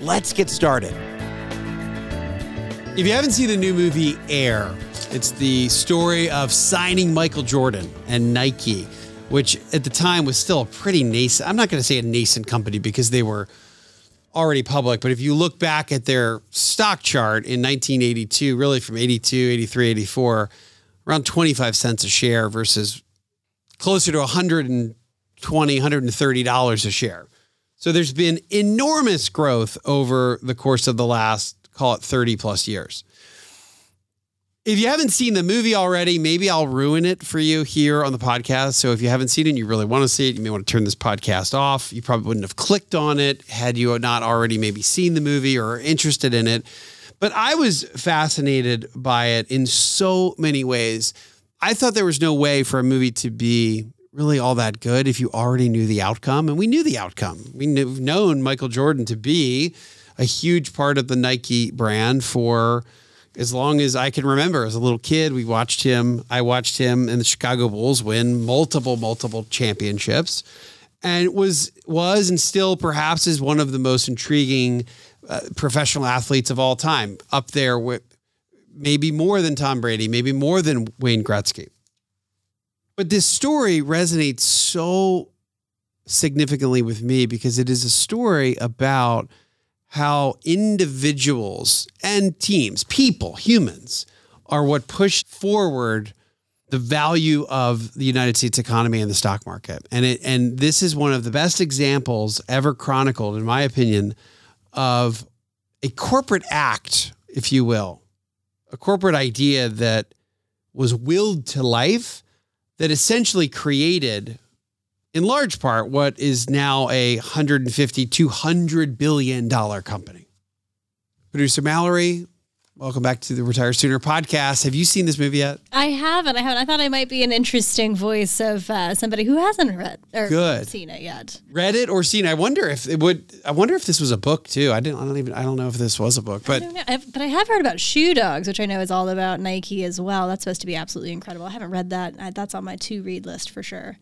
Let's get started. If you haven't seen the new movie Air, it's the story of signing Michael Jordan and Nike, which at the time was still a pretty nascent. I'm not going to say a nascent company because they were already public, but if you look back at their stock chart in 1982, really from 82, 83, 84, around 25 cents a share versus closer to 120, 130 dollars a share. So there's been enormous growth over the course of the last call it 30 plus years. If you haven't seen the movie already, maybe I'll ruin it for you here on the podcast. So if you haven't seen it and you really want to see it, you may want to turn this podcast off. You probably wouldn't have clicked on it had you not already maybe seen the movie or interested in it. But I was fascinated by it in so many ways. I thought there was no way for a movie to be really all that good if you already knew the outcome. And we knew the outcome. We've known Michael Jordan to be a huge part of the Nike brand for as long as I can remember as a little kid. We watched him. I watched him and the Chicago Bulls win multiple, multiple championships, and was was and still perhaps is one of the most intriguing uh, professional athletes of all time. Up there with maybe more than Tom Brady, maybe more than Wayne Gretzky. But this story resonates so significantly with me because it is a story about how individuals and teams, people, humans, are what push forward the value of the United States economy and the stock market. And it and this is one of the best examples ever chronicled, in my opinion, of a corporate act, if you will, a corporate idea that was willed to life that essentially created in large part what is now a 150 200 billion dollar company. Producer mallory welcome back to the retire sooner podcast have you seen this movie yet I haven't. I haven't. I thought I might be an interesting voice of uh, somebody who hasn't read or Good. seen it yet. read it or seen it? i wonder if it would i wonder if this was a book too i didn't i don't even i don't know if this was a book I but know. I've- but I have heard about Shoe Dogs, which I know is all about Nike as well. That's supposed to be absolutely incredible. I haven't read that. I, that's on my to read list for sure.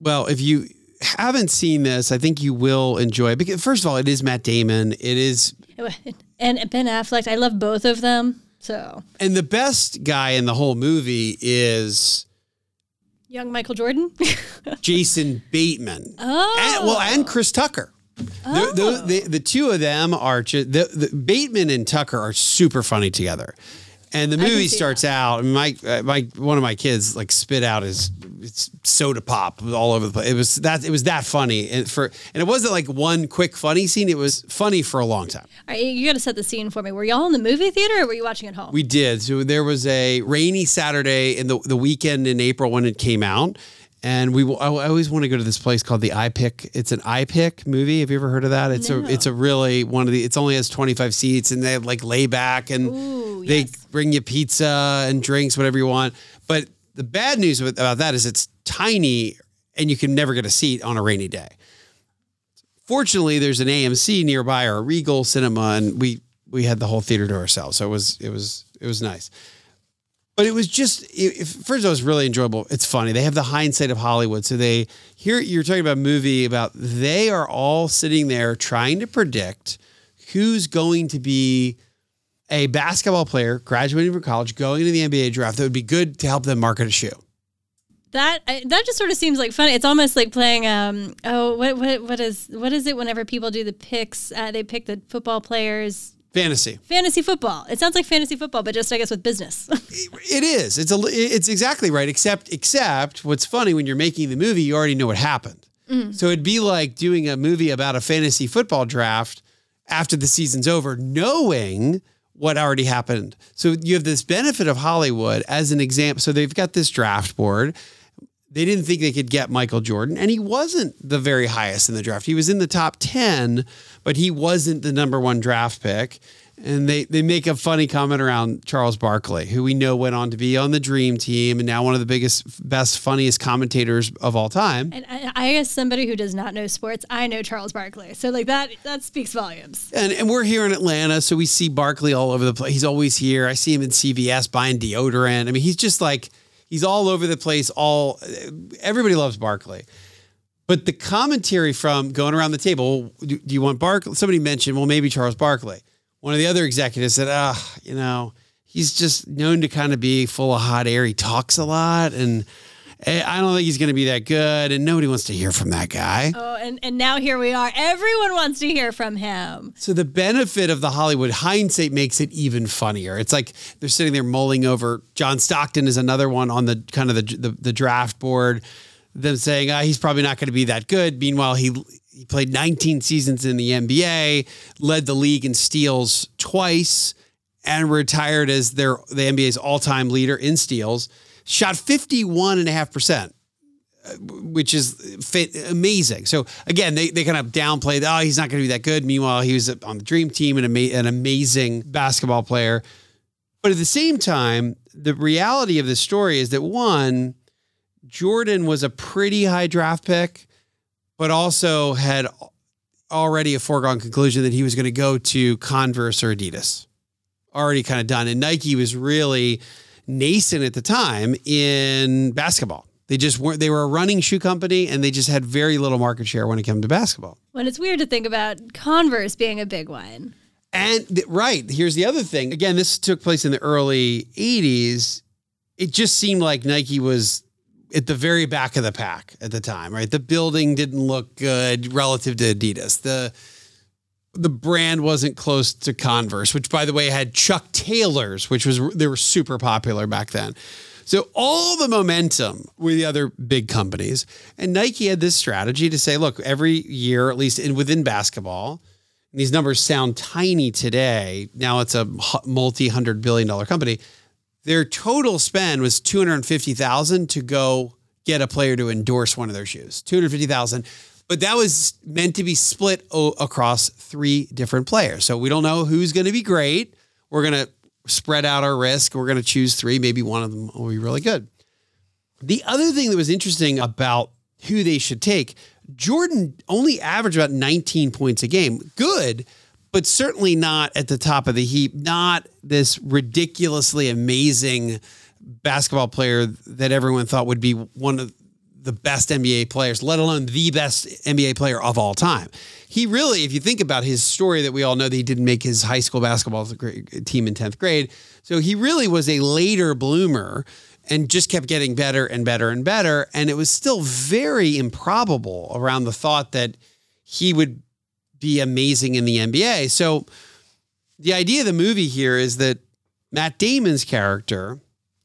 well if you haven't seen this i think you will enjoy it because first of all it is matt damon it is And Ben Affleck, I love both of them. So and the best guy in the whole movie is young Michael Jordan. jason bateman oh, and, well, and Chris Tucker. The, the, the, the two of them are just, the, the Bateman and Tucker are super funny together. And the movie starts out. and My uh, my one of my kids like spit out his soda pop all over the place. It was that it was that funny and for and it wasn't like one quick funny scene. It was funny for a long time. All right, you got to set the scene for me. Were y'all in the movie theater or were you watching at home? We did. So there was a rainy Saturday in the the weekend in April when it came out. And we, I always want to go to this place called the iPic. It's an iPic movie. Have you ever heard of that? It's No. a, it's a really one of the. It's only has twenty five seats, and they have like layback, and Ooh, they yes. bring you pizza and drinks, whatever you want. But the bad news about that is it's tiny, and you can never get a seat on a rainy day. Fortunately, there's an AMC nearby or a Regal Cinema, and we we had the whole theater to ourselves, so it was it was it was nice. But it was just it, first of all, it was really enjoyable. It's funny. They have the hindsight of Hollywood, so they here you're talking about a movie about they are all sitting there trying to predict who's going to be a basketball player graduating from college, going to the NBA draft that would be good to help them market a shoe. That that just sort of seems like fun. It's almost like playing. Um, oh, what what what is what is it? Whenever people do the picks, uh, they pick the football players. Fantasy. Fantasy football. It sounds like fantasy football, but just I guess with business. It is. It's a. It's exactly right. Except, except what's funny when you're making the movie, you already know what happened. So it'd be like doing a movie about a fantasy football draft after the season's over, knowing what already happened. So you have this benefit of Hollywood as an example. So they've got this draft board. they didn't think they could get Michael Jordan, and he wasn't the very highest in the draft. He was in the top 10, but he wasn't the number one draft pick. And they, they make a funny comment around Charles Barkley, who we know went on to be on the Dream Team and now one of the biggest, best, funniest commentators of all time. And I, I, as somebody who does not know sports, I know Charles Barkley. So like that that speaks volumes. And and we're here in Atlanta, so we see Barkley all over the place. He's always here. I see him in CVS buying deodorant. I mean, he's just like he's all over the place. All everybody loves Barkley. But the commentary from going around the table, do, do you want Barkley? Somebody mentioned, well, maybe Charles Barkley one of the other executives said, ah, you know, he's just known to kind of be full of hot air. He talks a lot and eh, I don't think he's going to be that good, and nobody wants to hear from that guy. Oh, and, and now here we are. Everyone wants to hear from him. So the benefit of the Hollywood hindsight makes it even funnier. It's like they're sitting there mulling over. John Stockton is another one on the kind of the the, the draft board. Them saying ah, he's probably not going to be that good. Meanwhile, he he played 19 seasons in the NBA, led the league in steals twice, and retired as their the NBA's all-time leader in steals. Shot 51.5%, uh, which is amazing. So again, they, they kind of downplayed, oh, he's not going to be that good. Meanwhile, he was on the dream team and an amazing basketball player. But at the same time, the reality of the story is that one, Jordan was a pretty high draft pick but also had already a foregone conclusion that he was going to go to Converse or Adidas. Already kind of done. And Nike was really nascent at the time in basketball. They just weren't, they were a running shoe company and they just had very little market share when it came to basketball. When it's weird to think about Converse being a big one. And th- right, here's the other thing. Again, this took place in the early 80s. It just seemed like Nike was at the very back of the pack at the time, right? The building didn't look good relative to Adidas. The the brand wasn't close to Converse, which by the way had Chuck Taylors, which was they were super popular back then. So all the momentum with the other big companies, and Nike had this strategy to say, look, every year, at least in within basketball, these numbers sound tiny today. Now it's a multi hundred billion dollar company their total spend was 250,000 to go get a player to endorse one of their shoes. 250,000 but that was meant to be split o- across three different players. So we don't know who's going to be great. We're going to spread out our risk. We're going to choose three. Maybe one of them will be really good. The other thing that was interesting about who they should take, Jordan only averaged about 19 points a game. Good, but certainly not at the top of the heap, not this ridiculously amazing basketball player that everyone thought would be one of the best NBA players, let alone the best NBA player of all time. He really, if you think about his story that we all know that he didn't make his high school basketball team in 10th grade. So he really was a later bloomer and just kept getting better and better and better. And it was still very improbable around the thought that he would be amazing in the NBA. So the idea of the movie here is that Matt Damon's character,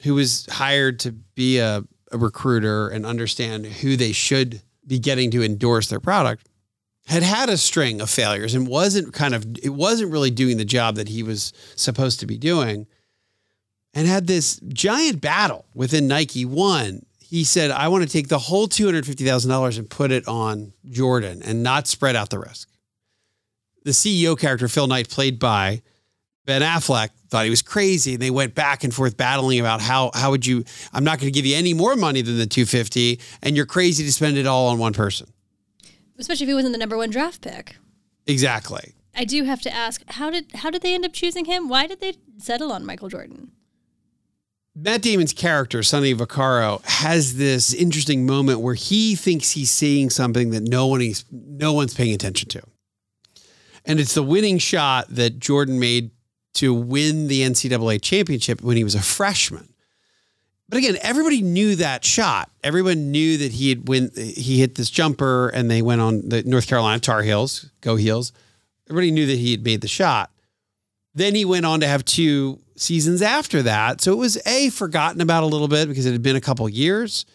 who was hired to be a, a recruiter and understand who they should be getting to endorse their product, had had a string of failures and wasn't kind of it wasn't really doing the job that he was supposed to be doing and had this giant battle within Nike one he said I want to take the whole $250,000 and put it on Jordan and not spread out the risk the CEO character, Phil Knight, played by Ben Affleck, thought he was crazy. And they went back and forth battling about how how would you I'm not going to give you any more money than the 250 and you're crazy to spend it all on one person. Especially if he wasn't the number one draft pick. Exactly. I do have to ask, how did how did they end up choosing him? Why did they settle on Michael Jordan? Matt Damon's character, Sonny Vaccaro, has this interesting moment where he thinks he's seeing something that no one is no one's paying attention to. And it's the winning shot that Jordan made to win the NCAA championship when he was a freshman. But again, everybody knew that shot. Everyone knew that he had win he hit this jumper and they went on the North Carolina Tar Heels, go Heels. Everybody knew that he had made the shot. Then he went on to have two seasons after that. So it was A, forgotten about a little bit because it had been a couple years.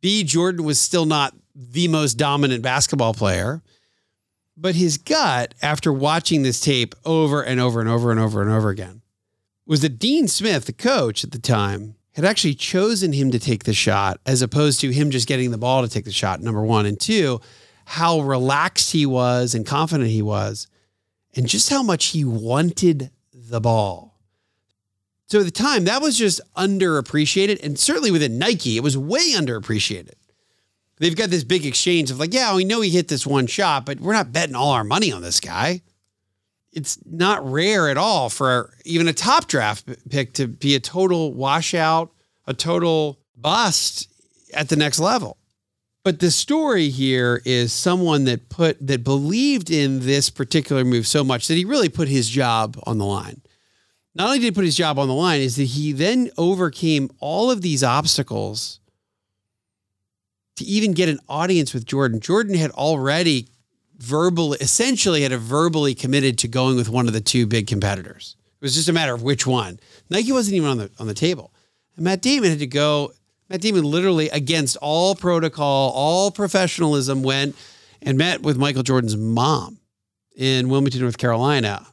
B, Jordan was still not the most dominant basketball player. But his gut, after watching this tape over and over and over and over and over again, was that Dean Smith, the coach at the time, had actually chosen him to take the shot as opposed to him just getting the ball to take the shot, number one. And two, how relaxed he was and confident he was, and just how much he wanted the ball. So at the time, that was just underappreciated. And certainly within Nike, it was way underappreciated. They've got this big exchange of like, yeah, we know he hit this one shot, but we're not betting all our money on this guy. It's not rare at all for even a top draft pick to be a total washout, a total bust at the next level. But the story here is someone that put that believed in this particular move so much that he really put his job on the line. Not only did he put his job on the line, is that he then overcame all of these obstacles to even get an audience with Jordan. Jordan had already verbally, essentially, had a verbally committed to going with one of the two big competitors. It was just a matter of which one. Nike wasn't even on the on the table, and Matt Damon had to go. Matt Damon literally against all protocol, all professionalism, went and met with Michael Jordan's mom in Wilmington, North Carolina.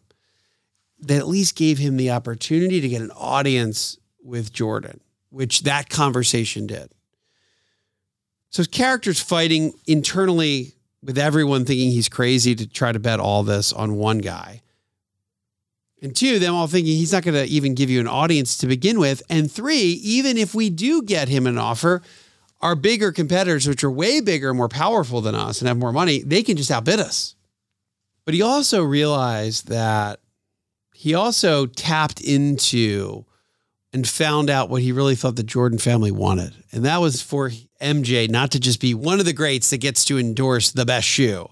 That at least gave him the opportunity to get an audience with Jordan, which that conversation did. So his characters fighting internally with everyone thinking he's crazy to try to bet all this on one guy. And two, them all thinking he's not going to even give you an audience to begin with. And three, even if we do get him an offer, our bigger competitors, which are way bigger and more powerful than us and have more money, they can just outbid us. But he also realized that he also tapped into and found out what he really thought the Jordan family wanted. And that was for MJ not to just be one of the greats that gets to endorse the best shoe,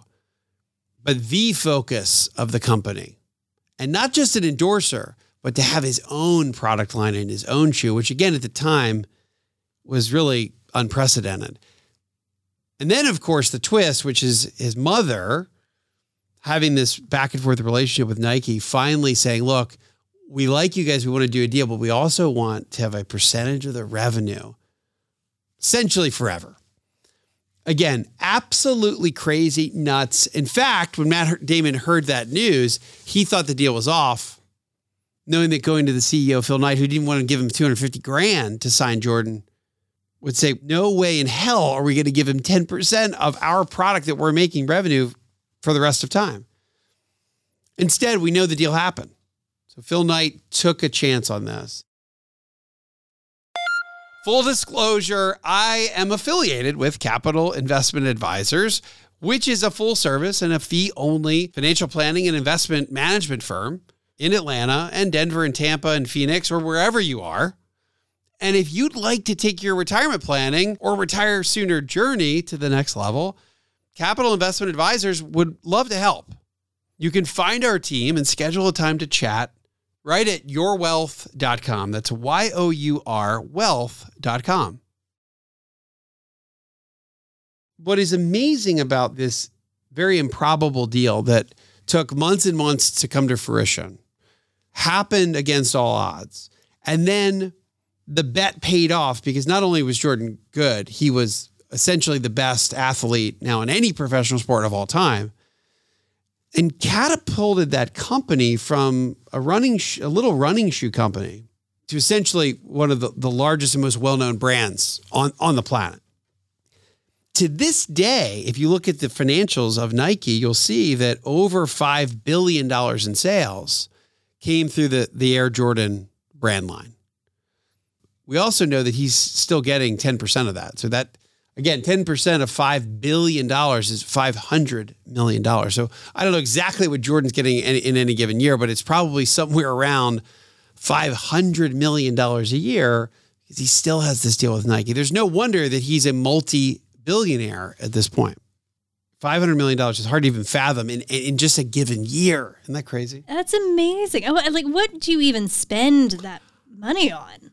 but the focus of the company. And not just an endorser, but to have his own product line and his own shoe, which again at the time was really unprecedented. And then, of course, the twist, which is his mother having this back and forth relationship with Nike, finally saying, Look, we like you guys. We want to do a deal, but we also want to have a percentage of the revenue essentially forever. Again, absolutely crazy, nuts. In fact, when Matt Damon heard that news, he thought the deal was off, knowing that going to the CEO, Phil Knight, who didn't want to give him 250 grand to sign Jordan, would say, No way in hell are we going to give him 10% of our product that we're making revenue for the rest of time. Instead, we know the deal happened. So Phil Knight took a chance on this. Full disclosure, I am affiliated with Capital Investment Advisors, which is a full service and a fee only financial planning and investment management firm in Atlanta and Denver and Tampa and Phoenix or wherever you are. And if you'd like to take your retirement planning or retire sooner journey to the next level, Capital Investment Advisors would love to help. You can find our team and schedule a time to chat right at yourwealth.com. That's Y O U R wealth.com. What is amazing about this very improbable deal that took months and months to come to fruition happened against all odds. And then the bet paid off because not only was Jordan good, he was essentially the best athlete now in any professional sport of all time and catapulted that company from a running sh- a little running shoe company to essentially one of the, the largest and most well-known brands on, on the planet. To this day, if you look at the financials of Nike, you'll see that over $5 billion in sales came through the, the Air Jordan brand line. We also know that he's still getting 10% of that. So that Again, 10% of $5 billion is $500 million. So I don't know exactly what Jordan's getting in, any given year, but it's probably somewhere around $500 million a year because he still has this deal with Nike. There's no wonder that he's a multi billionaire at this point. $500 million is hard to even fathom in, in just a given year. Isn't that crazy? That's amazing. Like, what do you even spend that money on?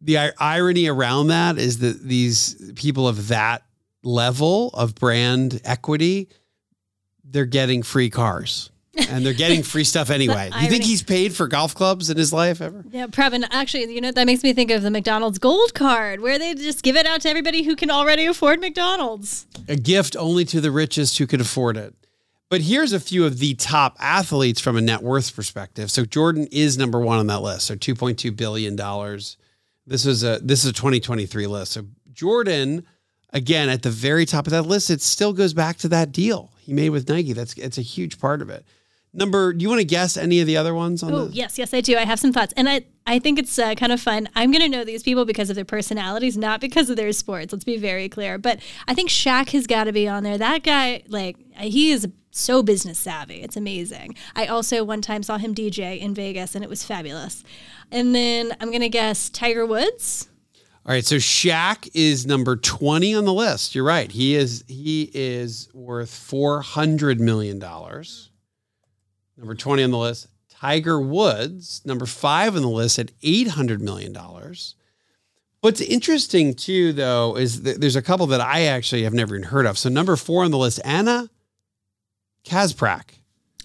The irony around that is that these people of that level of brand equity, they're getting free cars. and they're getting free stuff anyway. you think he's paid for golf clubs in his life ever? Yeah, Pravin. Actually, you know that makes me think of the McDonald's Gold Card, where they just give it out to everybody who can already afford McDonald's. A gift only to the richest who could afford it. But here's a few of the top athletes from a net worth perspective. So Jordan is number one on that list. So $2.2 billion This was a this is a 2023 list. So Jordan, again, at the very top of that list, it still goes back to that deal he made with Nike. That's it's a huge part of it. Number, do you want to guess any of the other ones on Oh, yes, yes, I do. I have some thoughts. And I, I think it's uh, kind of fun. I'm going to know these people because of their personalities, not because of their sports. Let's be very clear. But I think Shaq has got to be on there. That guy, like, he is so business savvy. It's amazing. I also one time saw him DJ in Vegas and it was fabulous. And then I'm going to guess Tiger Woods. All right, so Shaq is number 20 on the list. You're right. He is he is worth 400 million dollars. Number 20 on the list. Tiger Woods, number 5 on the list at 800 million dollars. What's interesting too though is there's a couple that I actually have never even heard of. So number 4 on the list, Anna Kasprzak.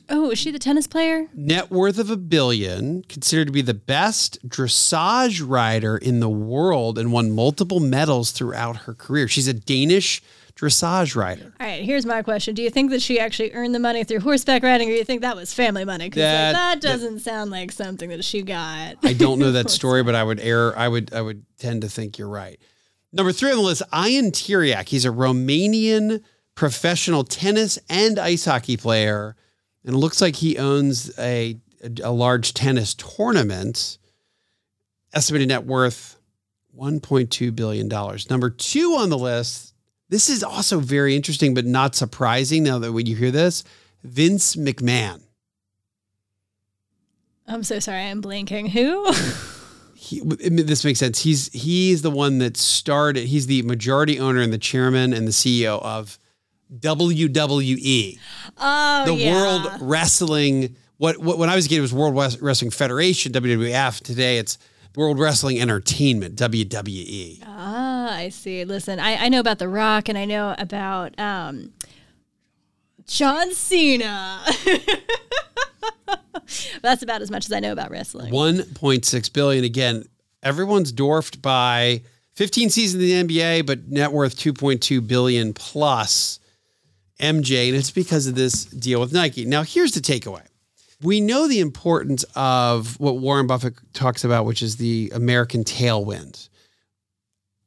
Oh, is she the tennis player? Net worth of a billion, considered to be the best dressage rider in the world and won multiple medals throughout her career. She's a Danish dressage rider. All right, here's my question. Do you think that she actually earned the money through horseback riding or do you think that was family money? Because That- that, doesn't sound like something that she got. I don't know that story, but I would err. I would. I would tend to think you're right. Number three on the list, Ian Tiriac. He's a Romanian professional tennis and ice hockey player, and it looks like he owns a a, a large tennis tournament. Estimated net worth 1.2 billion dollars. Number two on the list. This is also very interesting, but not surprising. Now that when you hear this, Vince McMahon. I'm so sorry, I'm blinking. Who? he, this makes sense. He's he's the one that started. He's the majority owner and the chairman and the CEO of WWE, Oh, the yeah. World Wrestling. What, what when I was a kid, it was World Wrestling Federation (WWF). Today, it's World Wrestling Entertainment (WWE). Ah, I see. Listen, I, I know about The Rock and I know about um, John Cena. That's about as much as I know about wrestling. 1.6 billion. Again, everyone's dwarfed by 15 seasons in the NBA, but net worth 2.2 billion plus MJ, and it's because of this deal with Nike. Now, here's the takeaway. We know the importance of what Warren Buffett talks about, which is the American tailwind.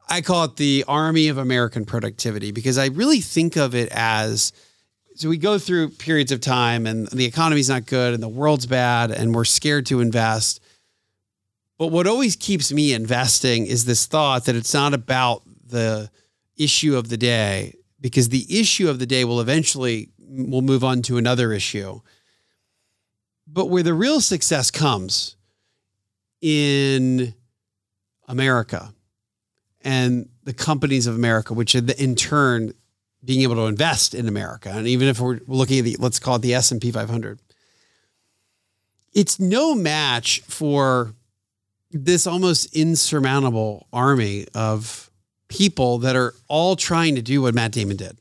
I call it the army of American productivity because I really think of it as so we go through periods of time and the economy's not good and the world's bad and we're scared to invest. But what always keeps me investing is this thought that it's not about the issue of the day because the issue of the day will eventually will move on to another issue. But where the real success comes in America and the companies of America, which in turn being able to invest in America, and even if we're looking at the let's call it the S and P 500, it's no match for this almost insurmountable army of people that are all trying to do what Matt Damon did.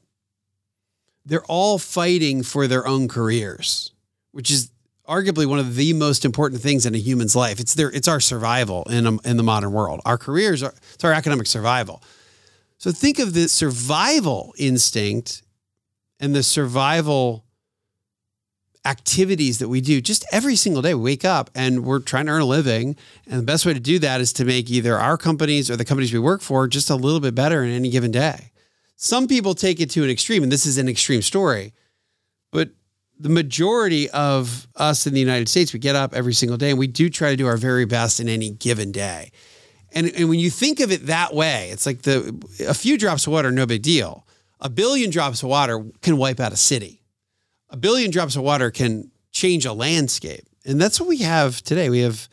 They're all fighting for their own careers, which is arguably one of the most important things in a human's life. It's their it's our survival in a, in the modern world. Our careers are it's our economic survival. So think of the survival instinct and the survival activities that we do just every single day. We wake up and we're trying to earn a living. And the best way to do that is to make either our companies or the companies we work for just a little bit better in any given day. Some people take it to an extreme, and this is an extreme story, but the majority of us in the United States, we get up every single day and we do try to do our very best in any given day. And, and when you think of it that way, it's like the a few drops of water, no big deal. A billion drops of water can wipe out a city. A billion drops of water can change a landscape. And that's what we have today. We have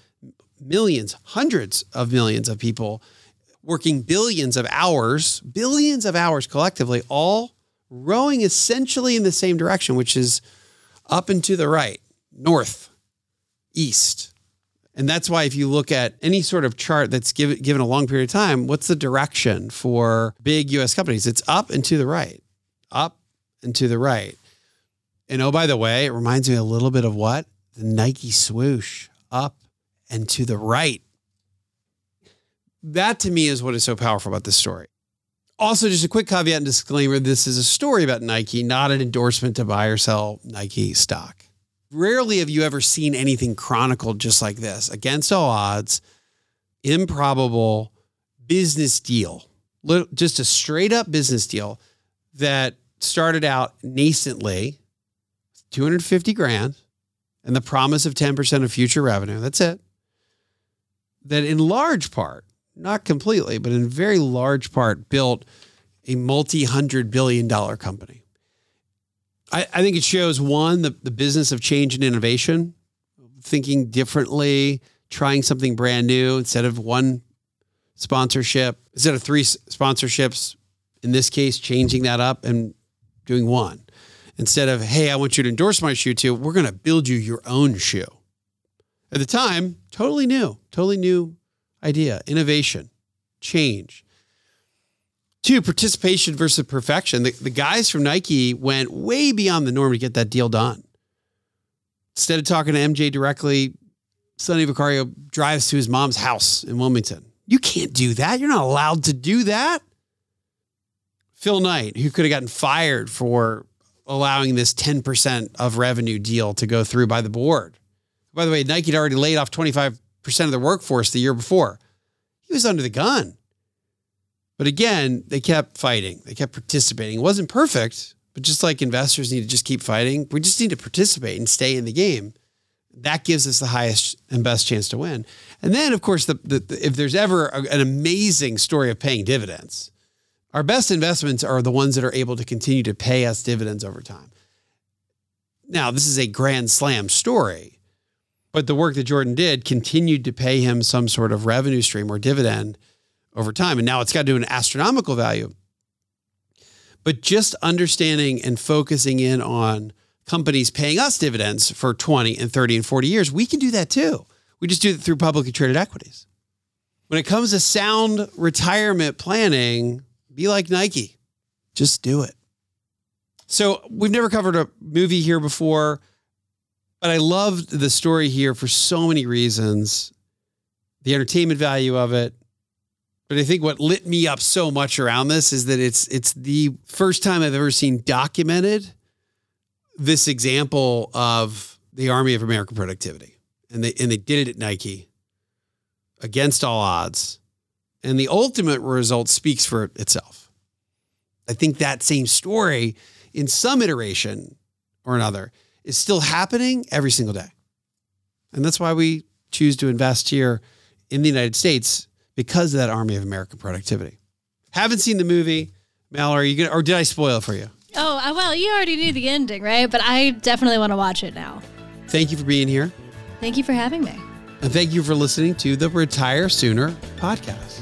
millions, hundreds of millions of people working billions of hours, billions of hours collectively, all rowing essentially in the same direction, which is up and to the right, north, east. And that's why if you look at any sort of chart that's given given a long period of time, what's the direction for big US companies? It's up and to the right. Up and to the right. And oh, by the way, it reminds me a little bit of what? The Nike swoosh up and to the right. That to me is what is so powerful about this story. Also, just a quick caveat and disclaimer this is a story about Nike, not an endorsement to buy or sell Nike stock. Rarely have you ever seen anything chronicled just like this against all odds, improbable, business deal, just a straight up business deal that started out nascently, 250 grand, and the promise of 10% of future revenue. That's it. That in large part, not completely, but in very large part, built a multi hundred billion dollar company. I, I, think it shows one, the, the business of change and innovation, thinking differently, trying something brand new instead of one sponsorship, instead of three sponsorships, in this case, changing that up and doing one. Instead of, hey, I want you to endorse my shoe too, we're going to build you your own shoe. At the time, totally new, totally new idea, innovation, change. Two, participation versus perfection. The, the guys from Nike went way beyond the norm to get that deal done. Instead of talking to MJ directly, Sonny Vaccaro drives to his mom's house in Wilmington. You can't do that. You're not allowed to do that. Phil Knight, who could have gotten fired for allowing this 10% of revenue deal to go through by the board. By the way, Nike had already laid off 25% of their workforce the year before. He was under the gun. But again, they kept fighting. They kept participating. It wasn't perfect, but just like investors need to just keep fighting, we just need to participate and stay in the game. That gives us the highest and best chance to win. And then, of course, the, the, the if there's ever a, an amazing story of paying dividends, our best investments are the ones that are able to continue to pay us dividends over time. Now, this is a grand slam story, but the work that Jordan did continued to pay him some sort of revenue stream or dividend over time. And now it's got to an astronomical value. But just understanding and focusing in on companies paying us dividends for 20 and 30 and 40 years, we can do that too. We just do it through publicly traded equities. When it comes to sound retirement planning, be like Nike. Just do it. So, we've never covered a movie here before, but I loved the story here for so many reasons the entertainment value of it. But I think what lit me up so much around this is that it's it's the first time I've ever seen documented this example of the Army of American Productivity. And they and they did it at Nike against all odds and the ultimate result speaks for itself. I think that same story in some iteration or another is still happening every single day. And that's why we choose to invest here in the United States because of that army of American productivity. Haven't seen the movie, Mallory, you gonna, or did I spoil it for you? Oh, uh, well, you already knew the ending, right? But I definitely want to watch it now. Thank you for being here. Thank you for having me. And thank you for listening to the Retire Sooner podcast.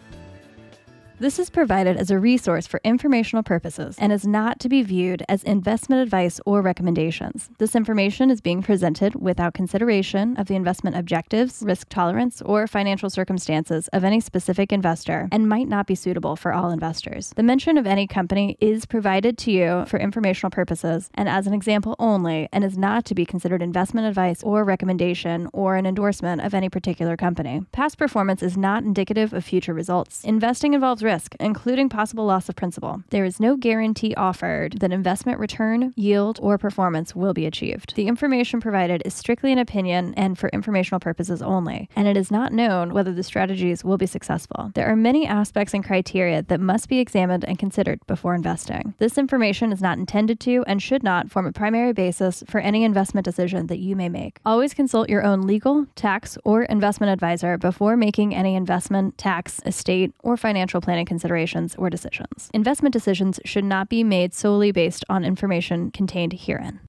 This is provided as a resource for informational purposes and is not to be viewed as investment advice or recommendations. This information is being presented without consideration of the investment objectives, risk tolerance, or financial circumstances of any specific investor and might not be suitable for all investors. The mention of any company is provided to you for informational purposes and as an example only and is not to be considered investment advice or recommendation or an endorsement of any particular company. Past performance is not indicative of future results. Investing involves risk, including possible loss of principal. There is no guarantee offered that investment return, yield, or performance will be achieved. The information provided is strictly an opinion and for informational purposes only, and it is not known whether the strategies will be successful. There are many aspects and criteria that must be examined and considered before investing. This information is not intended to and should not form a primary basis for any investment decision that you may make. Always consult your own legal, tax, or investment advisor before making any investment, tax, estate, or financial planning considerations or decisions. Investment decisions should not be made solely based on information contained herein.